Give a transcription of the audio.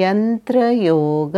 यन्त्रयोग